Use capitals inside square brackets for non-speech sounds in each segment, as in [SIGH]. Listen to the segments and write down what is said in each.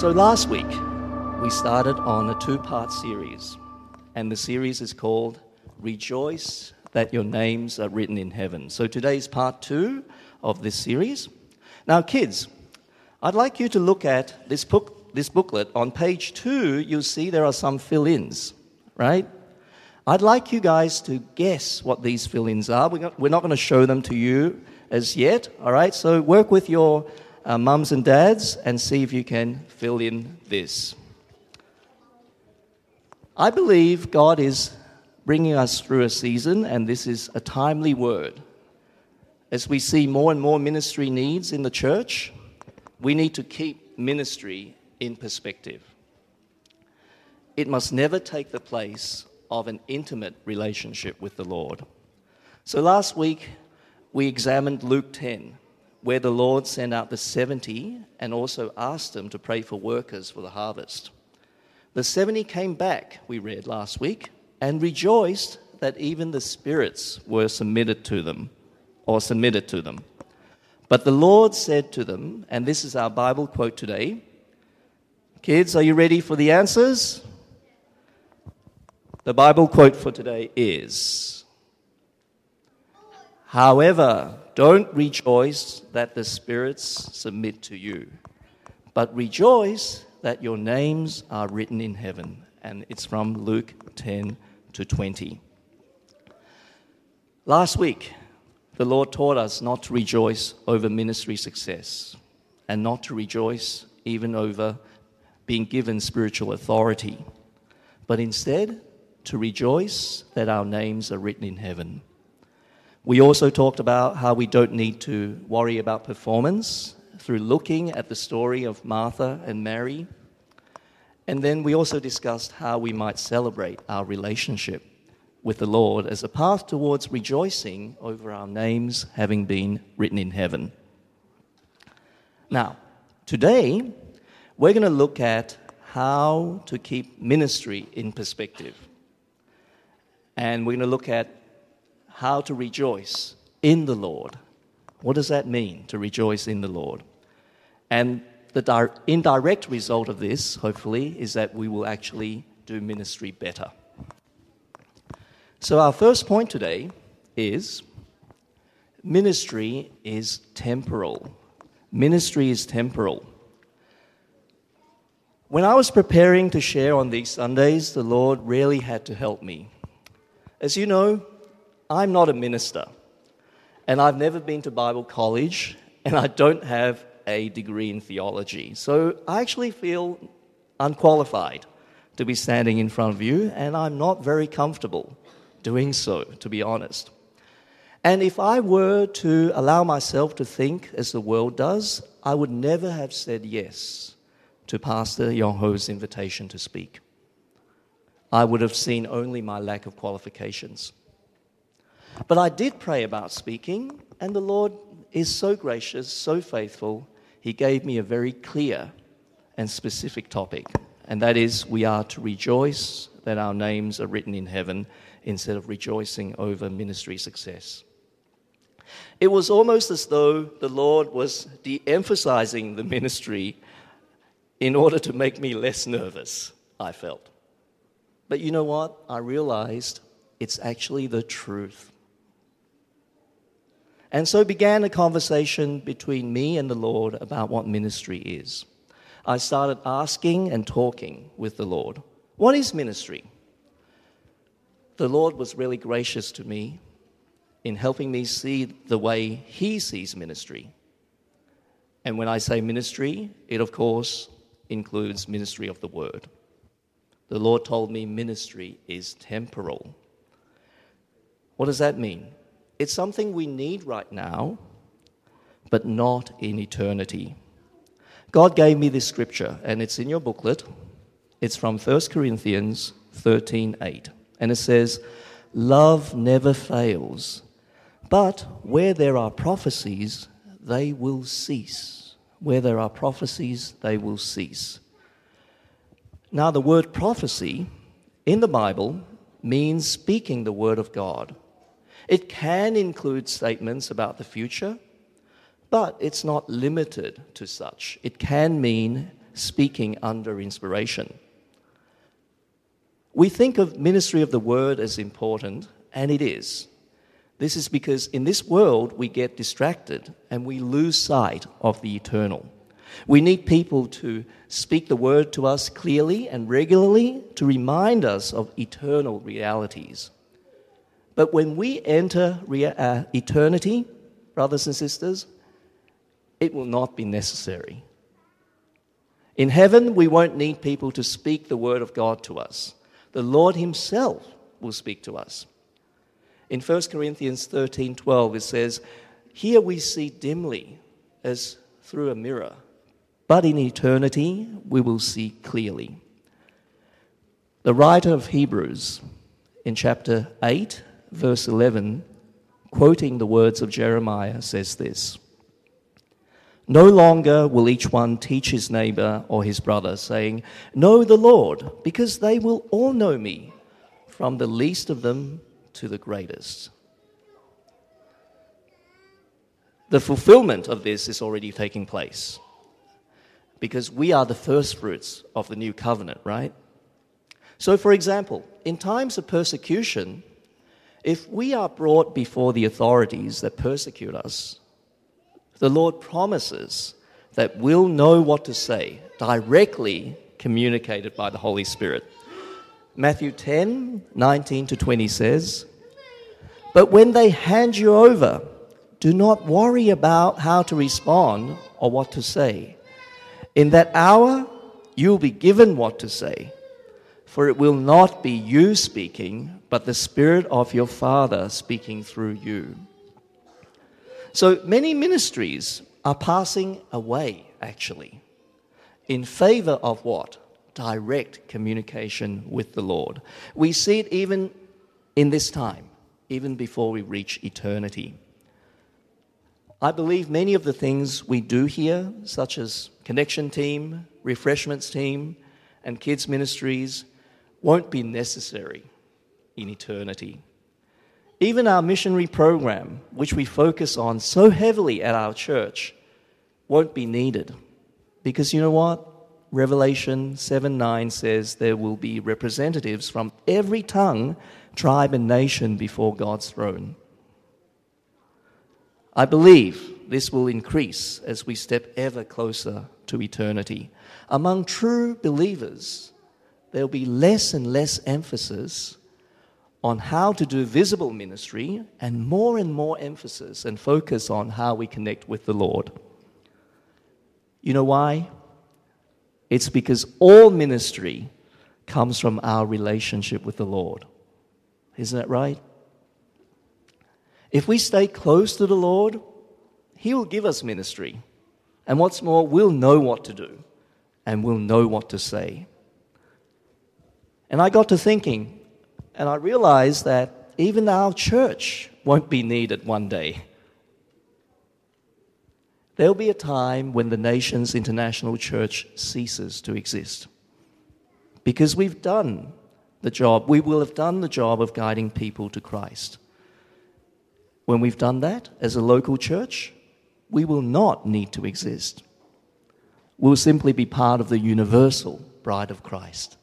So last week, we started on a two part series, and the series is called Rejoice That Your Names Are Written in Heaven. So today's part two of this series. Now, kids, I'd like you to look at this, book, this booklet. On page two, you'll see there are some fill ins, right? I'd like you guys to guess what these fill ins are. We're not going to show them to you as yet, all right? So work with your uh, mums and dads and see if you can fill in this. I believe God is bringing us through a season, and this is a timely word. As we see more and more ministry needs in the church, we need to keep ministry in perspective. It must never take the place of an intimate relationship with the Lord. So last week, we examined Luke 10, where the Lord sent out the 70 and also asked them to pray for workers for the harvest. The 70 came back, we read last week, and rejoiced that even the spirits were submitted to them or submitted to them. But the Lord said to them, and this is our Bible quote today Kids, are you ready for the answers? The Bible quote for today is However, don't rejoice that the spirits submit to you, but rejoice that your names are written in heaven. And it's from Luke 10 to 20. Last week, the Lord taught us not to rejoice over ministry success and not to rejoice even over being given spiritual authority, but instead to rejoice that our names are written in heaven. We also talked about how we don't need to worry about performance through looking at the story of Martha and Mary. And then we also discussed how we might celebrate our relationship with the Lord as a path towards rejoicing over our names having been written in heaven. Now, today, we're going to look at how to keep ministry in perspective. And we're going to look at how to rejoice in the Lord. What does that mean to rejoice in the Lord? And the di- indirect result of this, hopefully, is that we will actually do ministry better. So, our first point today is ministry is temporal. Ministry is temporal. When I was preparing to share on these Sundays, the Lord really had to help me. As you know, I'm not a minister, and I've never been to Bible college, and I don't have a degree in theology. So I actually feel unqualified to be standing in front of you, and I'm not very comfortable doing so, to be honest. And if I were to allow myself to think as the world does, I would never have said yes to Pastor Yong Ho's invitation to speak. I would have seen only my lack of qualifications. But I did pray about speaking, and the Lord is so gracious, so faithful. He gave me a very clear and specific topic, and that is we are to rejoice that our names are written in heaven instead of rejoicing over ministry success. It was almost as though the Lord was de emphasizing the ministry in order to make me less nervous, I felt. But you know what? I realized it's actually the truth. And so began a conversation between me and the Lord about what ministry is. I started asking and talking with the Lord. What is ministry? The Lord was really gracious to me in helping me see the way He sees ministry. And when I say ministry, it of course includes ministry of the Word. The Lord told me ministry is temporal. What does that mean? It's something we need right now, but not in eternity. God gave me this scripture, and it's in your booklet. It's from 1 Corinthians 13 8. And it says, Love never fails, but where there are prophecies, they will cease. Where there are prophecies, they will cease. Now, the word prophecy in the Bible means speaking the word of God. It can include statements about the future, but it's not limited to such. It can mean speaking under inspiration. We think of ministry of the word as important, and it is. This is because in this world we get distracted and we lose sight of the eternal. We need people to speak the word to us clearly and regularly to remind us of eternal realities. But when we enter uh, eternity, brothers and sisters, it will not be necessary. In heaven, we won't need people to speak the word of God to us. The Lord Himself will speak to us. In 1 Corinthians 13 12, it says, Here we see dimly as through a mirror, but in eternity we will see clearly. The writer of Hebrews, in chapter 8, verse 11, quoting the words of Jeremiah, says this No longer will each one teach his neighbor or his brother, saying, Know the Lord, because they will all know me, from the least of them to the greatest. The fulfillment of this is already taking place because we are the first fruits of the new covenant, right? So, for example, in times of persecution, if we are brought before the authorities that persecute us, the Lord promises that we'll know what to say, directly communicated by the Holy Spirit. Matthew 10 19 to 20 says, But when they hand you over, do not worry about how to respond or what to say. In that hour, you'll be given what to say, for it will not be you speaking, but the Spirit of your Father speaking through you. So many ministries are passing away, actually, in favor of what? Direct communication with the Lord. We see it even in this time, even before we reach eternity. I believe many of the things we do here, such as connection team, refreshments team, and kids ministries, won't be necessary in eternity. Even our missionary program, which we focus on so heavily at our church, won't be needed. Because you know what? Revelation 7 9 says there will be representatives from every tongue, tribe, and nation before God's throne. I believe this will increase as we step ever closer to eternity. Among true believers, there'll be less and less emphasis on how to do visible ministry and more and more emphasis and focus on how we connect with the Lord. You know why? It's because all ministry comes from our relationship with the Lord. Isn't that right? If we stay close to the Lord, He will give us ministry. And what's more, we'll know what to do and we'll know what to say. And I got to thinking, and I realized that even our church won't be needed one day. There'll be a time when the Nations International Church ceases to exist. Because we've done the job, we will have done the job of guiding people to Christ. When we've done that as a local church, we will not need to exist. We'll simply be part of the universal bride of Christ.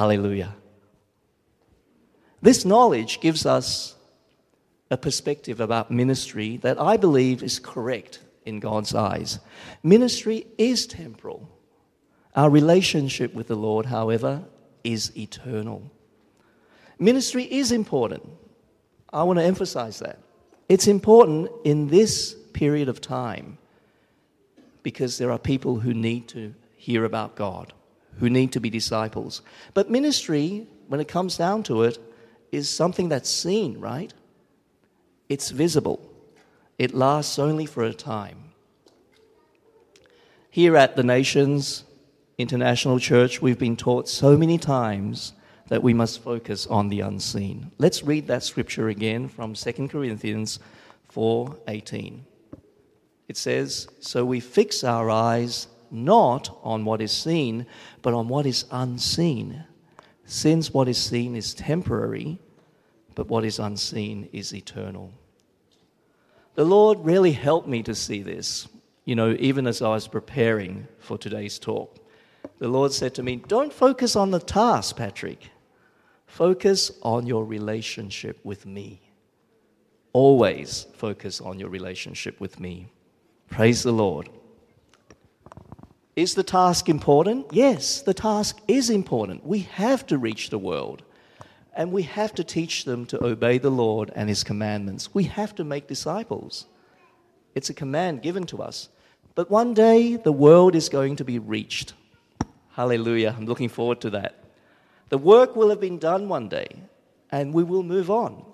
Hallelujah. This knowledge gives us a perspective about ministry that I believe is correct in God's eyes. Ministry is temporal. Our relationship with the Lord, however, is eternal. Ministry is important. I want to emphasize that. It's important in this period of time because there are people who need to hear about God, who need to be disciples. But ministry, when it comes down to it, is something that's seen, right? It's visible. It lasts only for a time. Here at the Nations International Church, we've been taught so many times that we must focus on the unseen. Let's read that scripture again from 2 Corinthians 4:18. It says, "So we fix our eyes not on what is seen, but on what is unseen, since what is seen is temporary, but what is unseen is eternal." The Lord really helped me to see this, you know, even as I was preparing for today's talk. the Lord said to me, Don't focus on the task, Patrick. Focus on your relationship with me. Always focus on your relationship with me. Praise the Lord. Is the task important? Yes, the task is important. We have to reach the world. And we have to teach them to obey the Lord and His commandments. We have to make disciples. It's a command given to us. But one day, the world is going to be reached. Hallelujah. I'm looking forward to that. The work will have been done one day, and we will move on.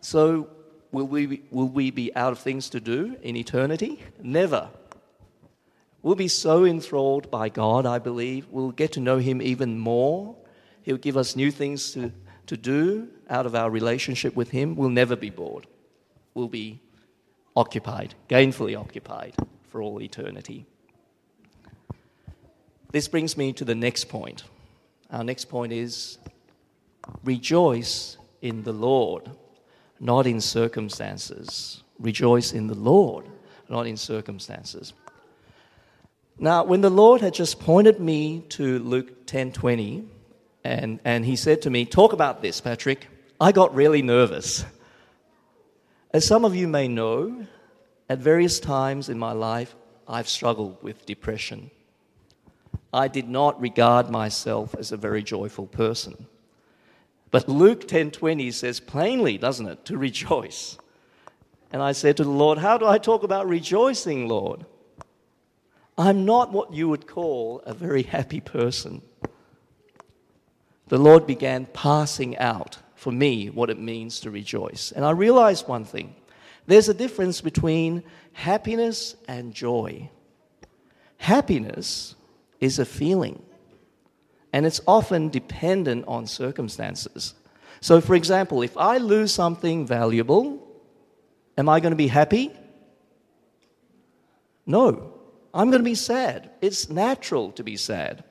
So, will we, will we be out of things to do in eternity? Never. We'll be so enthralled by God, I believe. We'll get to know Him even more. He'll give us new things to, to do out of our relationship with Him. We'll never be bored. We'll be occupied, gainfully occupied for all eternity. This brings me to the next point. Our next point is rejoice in the Lord, not in circumstances. Rejoice in the Lord, not in circumstances. Now, when the Lord had just pointed me to Luke 10:20, and, and he said to me, Talk about this, Patrick, I got really nervous. As some of you may know, at various times in my life, I've struggled with depression. I did not regard myself as a very joyful person. But Luke 10:20 says plainly, doesn't it, to rejoice. And I said to the Lord, "How do I talk about rejoicing, Lord?" I'm not what you would call a very happy person. The Lord began passing out for me what it means to rejoice. And I realized one thing there's a difference between happiness and joy. Happiness is a feeling, and it's often dependent on circumstances. So, for example, if I lose something valuable, am I going to be happy? No. I'm going to be sad. It's natural to be sad.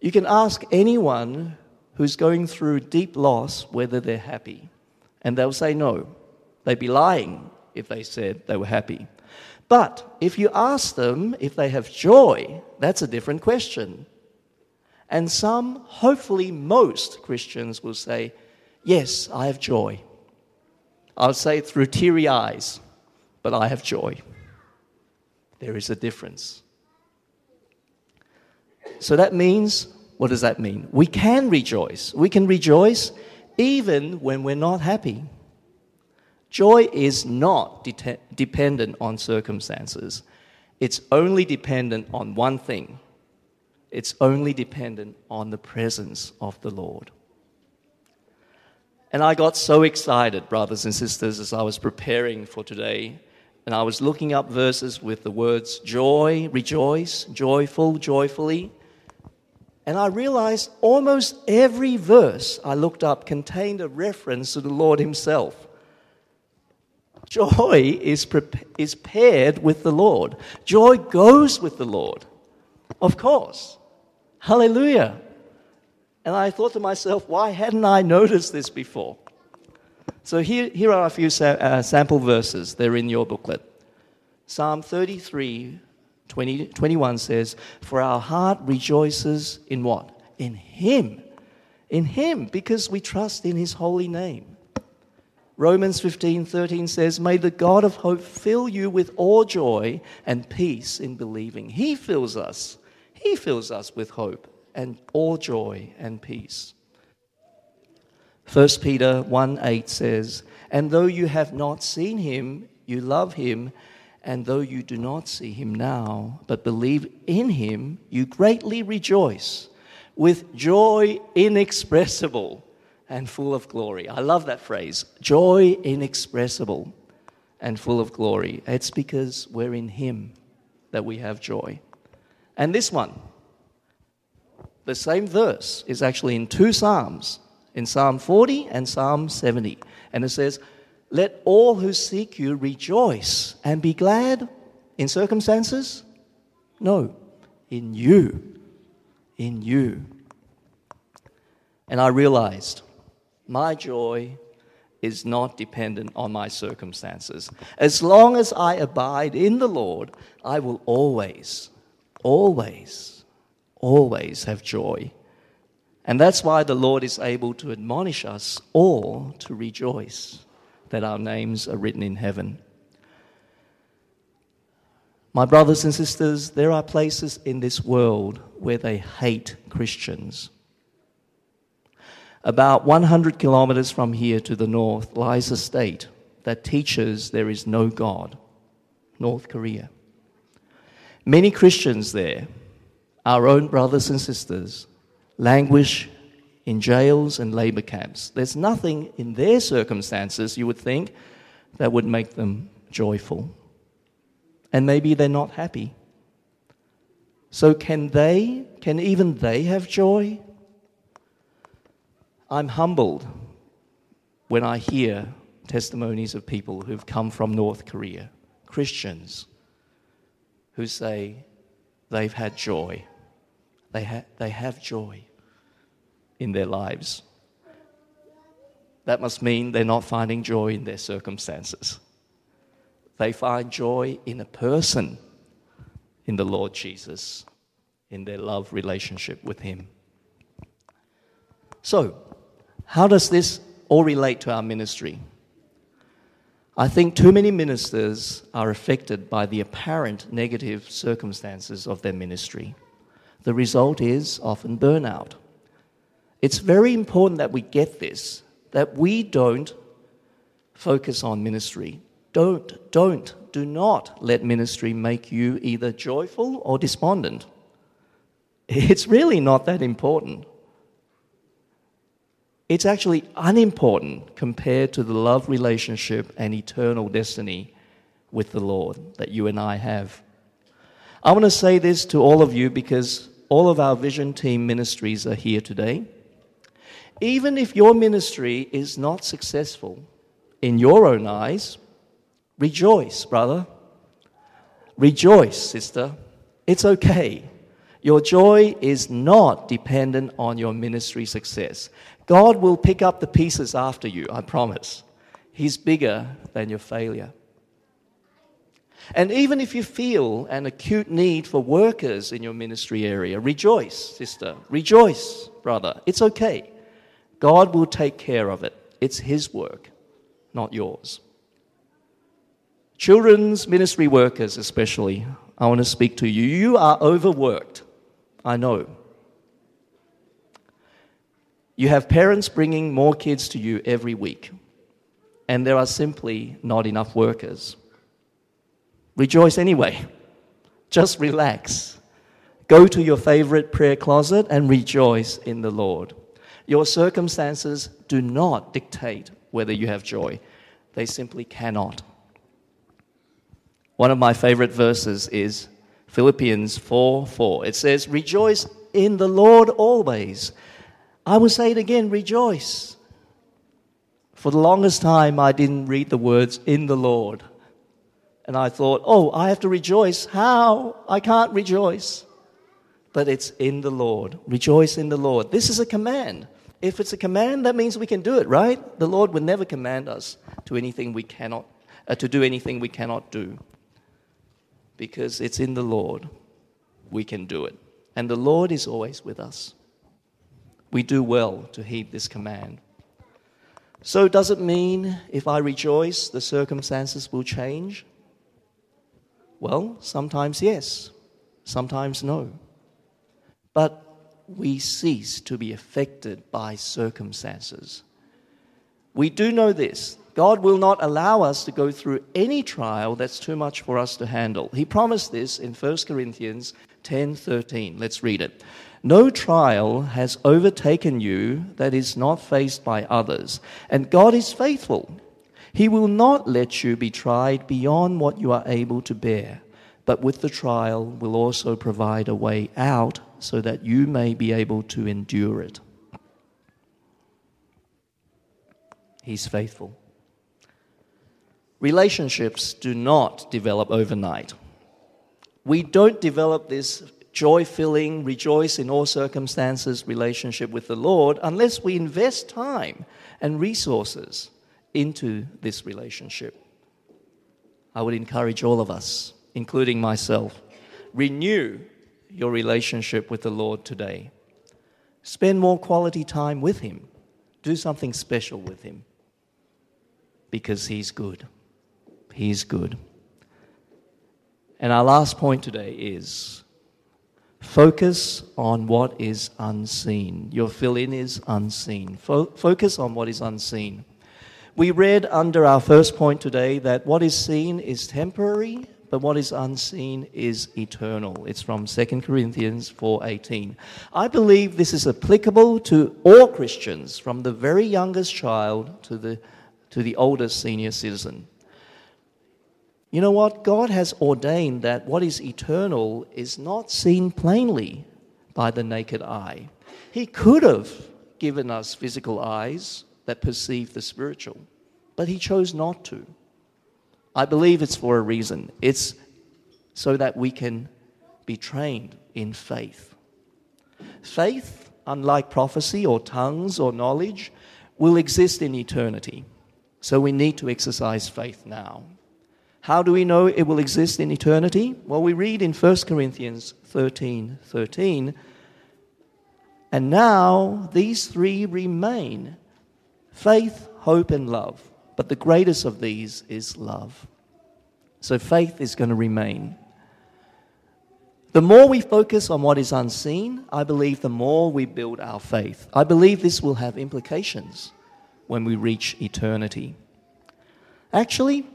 You can ask anyone who's going through deep loss whether they're happy, and they'll say no. They'd be lying if they said they were happy. But if you ask them if they have joy, that's a different question. And some, hopefully most Christians will say, Yes, I have joy. I'll say it through teary eyes, but I have joy. There is a difference. So that means, what does that mean? We can rejoice. We can rejoice even when we're not happy. Joy is not de- dependent on circumstances, it's only dependent on one thing it's only dependent on the presence of the Lord. And I got so excited, brothers and sisters, as I was preparing for today and I was looking up verses with the words joy, rejoice, joyful, joyfully. And I realized almost every verse I looked up contained a reference to the Lord Himself. Joy is, is paired with the Lord, joy goes with the Lord. Of course. Hallelujah. And I thought to myself, why hadn't I noticed this before? So here, here are a few sa- uh, sample verses. They're in your booklet. Psalm 33, 20, 21 says, For our heart rejoices in what? In Him. In Him, because we trust in His holy name. Romans 15, 13 says, May the God of hope fill you with all joy and peace in believing. He fills us. He fills us with hope and all joy and peace. 1 Peter 1 8 says, And though you have not seen him, you love him, and though you do not see him now, but believe in him, you greatly rejoice with joy inexpressible and full of glory. I love that phrase joy inexpressible and full of glory. It's because we're in him that we have joy. And this one, the same verse, is actually in two Psalms in Psalm 40 and Psalm 70. And it says, Let all who seek you rejoice and be glad in circumstances? No, in you. In you. And I realized my joy is not dependent on my circumstances. As long as I abide in the Lord, I will always, always, always have joy. And that's why the Lord is able to admonish us all to rejoice that our names are written in heaven. My brothers and sisters, there are places in this world where they hate Christians. About 100 kilometers from here to the north lies a state that teaches there is no God, North Korea. Many Christians there, our own brothers and sisters, languish in jails and labor camps. There's nothing in their circumstances, you would think, that would make them joyful and maybe they're not happy. So, can they, can even they have joy? I'm humbled when I hear testimonies of people who've come from North Korea, Christians, who say they've had joy. They, ha- they have joy in their lives. That must mean they're not finding joy in their circumstances. They find joy in a person, in the Lord Jesus, in their love relationship with Him. So, how does this all relate to our ministry? I think too many ministers are affected by the apparent negative circumstances of their ministry. The result is often burnout. It's very important that we get this, that we don't focus on ministry don't, don't, do not let ministry make you either joyful or despondent. [LAUGHS] It's really not that important. It's actually unimportant compared to the love relationship and eternal destiny with the Lord that you and I have. I want to say this to all of you because all of our vision team ministries are here today. Even if your ministry is not successful in your own eyes, Rejoice, brother. Rejoice, sister. It's okay. Your joy is not dependent on your ministry success. God will pick up the pieces after you, I promise. He's bigger than your failure. And even if you feel an acute need for workers in your ministry area, rejoice, sister. Rejoice, brother. It's okay. God will take care of it. It's His work, not yours. Children's ministry workers, especially, I want to speak to you. You are overworked. I know. You have parents bringing more kids to you every week, and there are simply not enough workers. Rejoice anyway. Just relax. Go to your favorite prayer closet and rejoice in the Lord. Your circumstances do not dictate whether you have joy, they simply cannot. One of my favorite verses is Philippians 4 4. It says, Rejoice in the Lord always. I will say it again, rejoice. For the longest time, I didn't read the words in the Lord. And I thought, oh, I have to rejoice. How? I can't rejoice. But it's in the Lord. Rejoice in the Lord. This is a command. If it's a command, that means we can do it, right? The Lord would never command us to anything we cannot, uh, to do anything we cannot do because it's in the Lord we can do it. And the Lord is always with us. We do well to heed this command. So, does it mean if I rejoice, the circumstances will change? Well, sometimes yes, sometimes no. But we cease to be affected by circumstances. We do know this God will not allow us to go through any trial that's too much for us to handle. He promised this in 1 Corinthians 10:13. Let's read it. No trial has overtaken you that is not faced by others, and God is faithful. He will not let you be tried beyond what you are able to bear, but with the trial will also provide a way out so that you may be able to endure it. He's faithful. Relationships do not develop overnight. We don't develop this joy filling, rejoice in all circumstances relationship with the Lord unless we invest time and resources into this relationship. I would encourage all of us, including myself, renew your relationship with the Lord today. Spend more quality time with Him. Do something special with Him because He's good. He's good. And our last point today is focus on what is unseen. Your fill in is unseen. Fo- focus on what is unseen. We read under our first point today that what is seen is temporary but what is unseen is eternal. It's from 2 Corinthians 4:18. I believe this is applicable to all Christians from the very youngest child to the to the oldest senior citizen. You know what? God has ordained that what is eternal is not seen plainly by the naked eye. He could have given us physical eyes that perceive the spiritual, but he chose not to. I believe it's for a reason. It's so that we can be trained in faith. Faith, unlike prophecy or tongues or knowledge, will exist in eternity. So we need to exercise faith now. How do we know it will exist in eternity? Well, we read in 1 Corinthians 13 13, and now these three remain faith, hope, and love. But the greatest of these is love. So faith is going to remain. The more we focus on what is unseen, I believe the more we build our faith. I believe this will have implications when we reach eternity. Actually,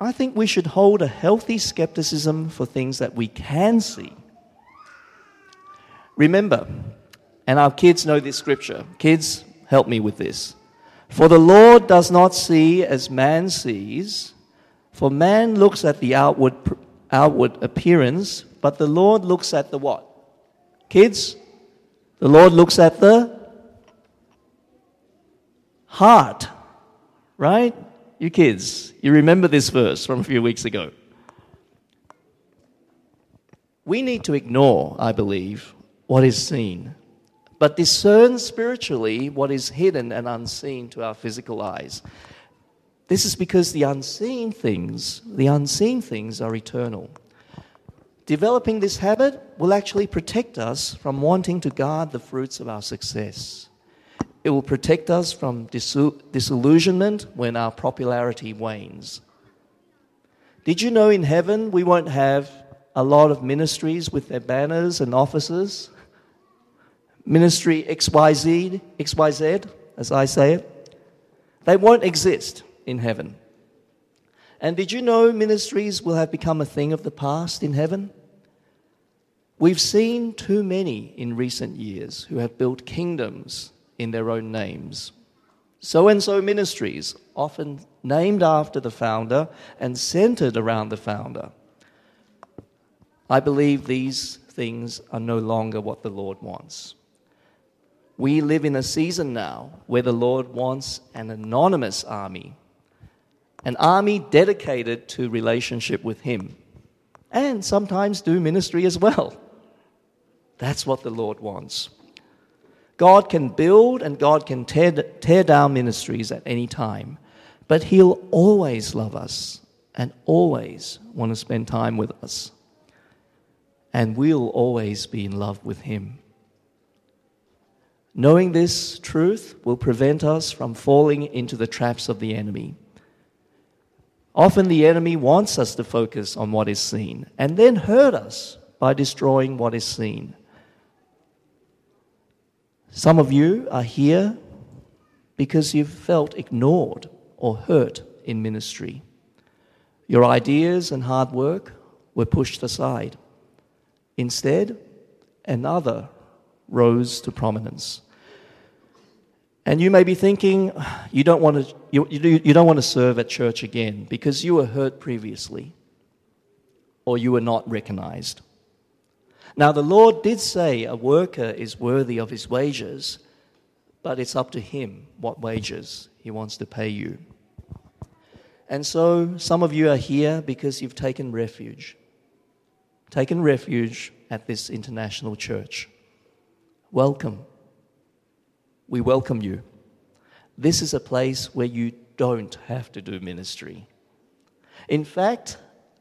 I think we should hold a healthy skepticism for things that we can see. Remember, and our kids know this scripture. Kids, help me with this. For the Lord does not see as man sees, for man looks at the outward, outward appearance, but the Lord looks at the what? Kids, the Lord looks at the heart, right? You kids, you remember this verse from a few weeks ago. We need to ignore, I believe, what is seen but discern spiritually what is hidden and unseen to our physical eyes. This is because the unseen things, the unseen things are eternal. Developing this habit will actually protect us from wanting to guard the fruits of our success. It will protect us from disillusionment when our popularity wanes. Did you know in heaven we won't have a lot of ministries with their banners and offices? Ministry XYZ, XYZ, as I say it, they won't exist in heaven. And did you know ministries will have become a thing of the past in heaven? We've seen too many in recent years who have built kingdoms in their own names. So and so ministries, often named after the founder and centered around the founder. I believe these things are no longer what the Lord wants. We live in a season now where the Lord wants an anonymous army, an army dedicated to relationship with Him, and sometimes do ministry as well. That's what the Lord wants. God can build and God can tear, tear down ministries at any time, but He'll always love us and always want to spend time with us. And we'll always be in love with Him. Knowing this truth will prevent us from falling into the traps of the enemy. Often the enemy wants us to focus on what is seen and then hurt us by destroying what is seen. Some of you are here because you've felt ignored or hurt in ministry. Your ideas and hard work were pushed aside. Instead, another rose to prominence. And you may be thinking, you don't want to, you, you, you don't want to serve at church again because you were hurt previously or you were not recognized. Now, the Lord did say a worker is worthy of his wages, but it's up to him what wages he wants to pay you. And so, some of you are here because you've taken refuge. Taken refuge at this international church. Welcome. We welcome you. This is a place where you don't have to do ministry. In fact,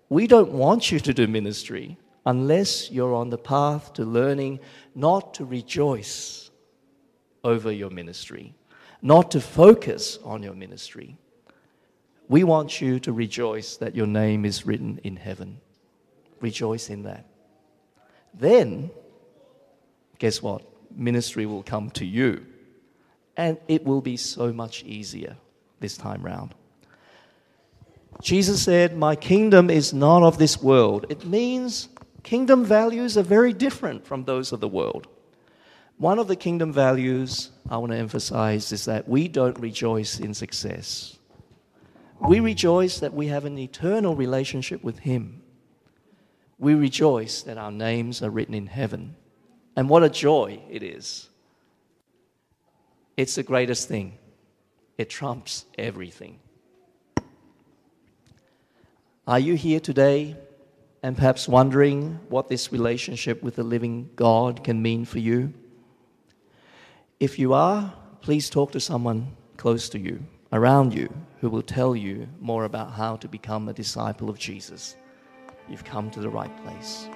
we don't want you to do ministry unless you're on the path to learning not to rejoice over your ministry, not to focus on your ministry. We want you to rejoice that your name is written in heaven. Rejoice in that. Then, guess what? Ministry will come to you. And it will be so much easier this time round. Jesus said, My kingdom is not of this world. It means kingdom values are very different from those of the world. One of the kingdom values I want to emphasize is that we don't rejoice in success. We rejoice that we have an eternal relationship with Him. We rejoice that our names are written in heaven. And what a joy it is! It's the greatest thing, it trumps everything. Are you here today and perhaps wondering what this relationship with the living God can mean for you? If you are, please talk to someone close to you, around you, who will tell you more about how to become a disciple of Jesus. You've come to the right place.